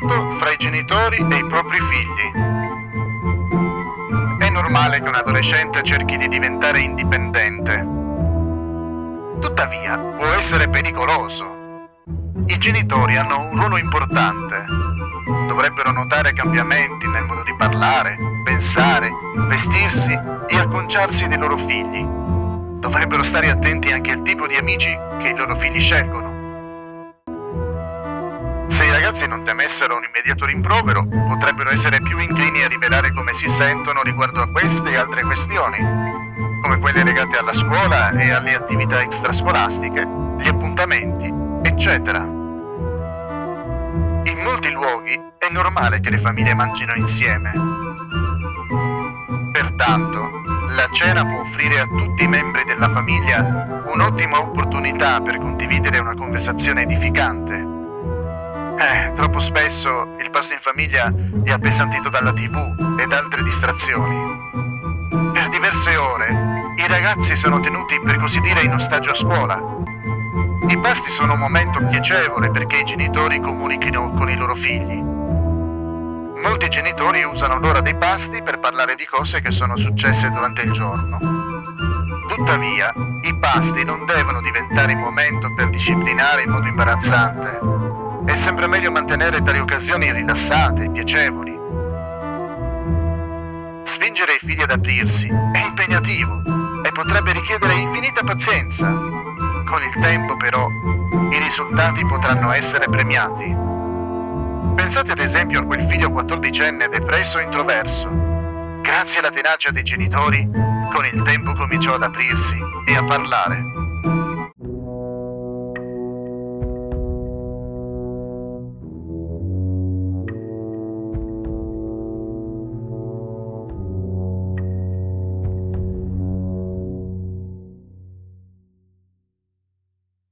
soprattutto fra i genitori e i propri figli. È normale che un adolescente cerchi di diventare indipendente. Tuttavia, può essere pericoloso. I genitori hanno un ruolo importante. Dovrebbero notare cambiamenti nel modo di parlare, pensare, vestirsi e acconciarsi dei loro figli. Dovrebbero stare attenti anche al tipo di amici che i loro figli scelgono. Ragazzi non temessero un immediato rimprovero, potrebbero essere più inclini a rivelare come si sentono riguardo a queste e altre questioni, come quelle legate alla scuola e alle attività extrascolastiche, gli appuntamenti, eccetera. In molti luoghi è normale che le famiglie mangino insieme. Pertanto, la cena può offrire a tutti i membri della famiglia un'ottima opportunità per condividere una conversazione edificante. Eh, troppo spesso il pasto in famiglia è appesantito dalla tv ed altre distrazioni. Per diverse ore i ragazzi sono tenuti per così dire in ostaggio a scuola. I pasti sono un momento piacevole perché i genitori comunichino con i loro figli. Molti genitori usano l'ora dei pasti per parlare di cose che sono successe durante il giorno. Tuttavia, i pasti non devono diventare un momento per disciplinare in modo imbarazzante è sempre meglio mantenere tali occasioni rilassate e piacevoli. Spingere i figli ad aprirsi è impegnativo e potrebbe richiedere infinita pazienza. Con il tempo, però, i risultati potranno essere premiati. Pensate ad esempio a quel figlio quattordicenne depresso e introverso. Grazie alla tenacia dei genitori, con il tempo cominciò ad aprirsi e a parlare.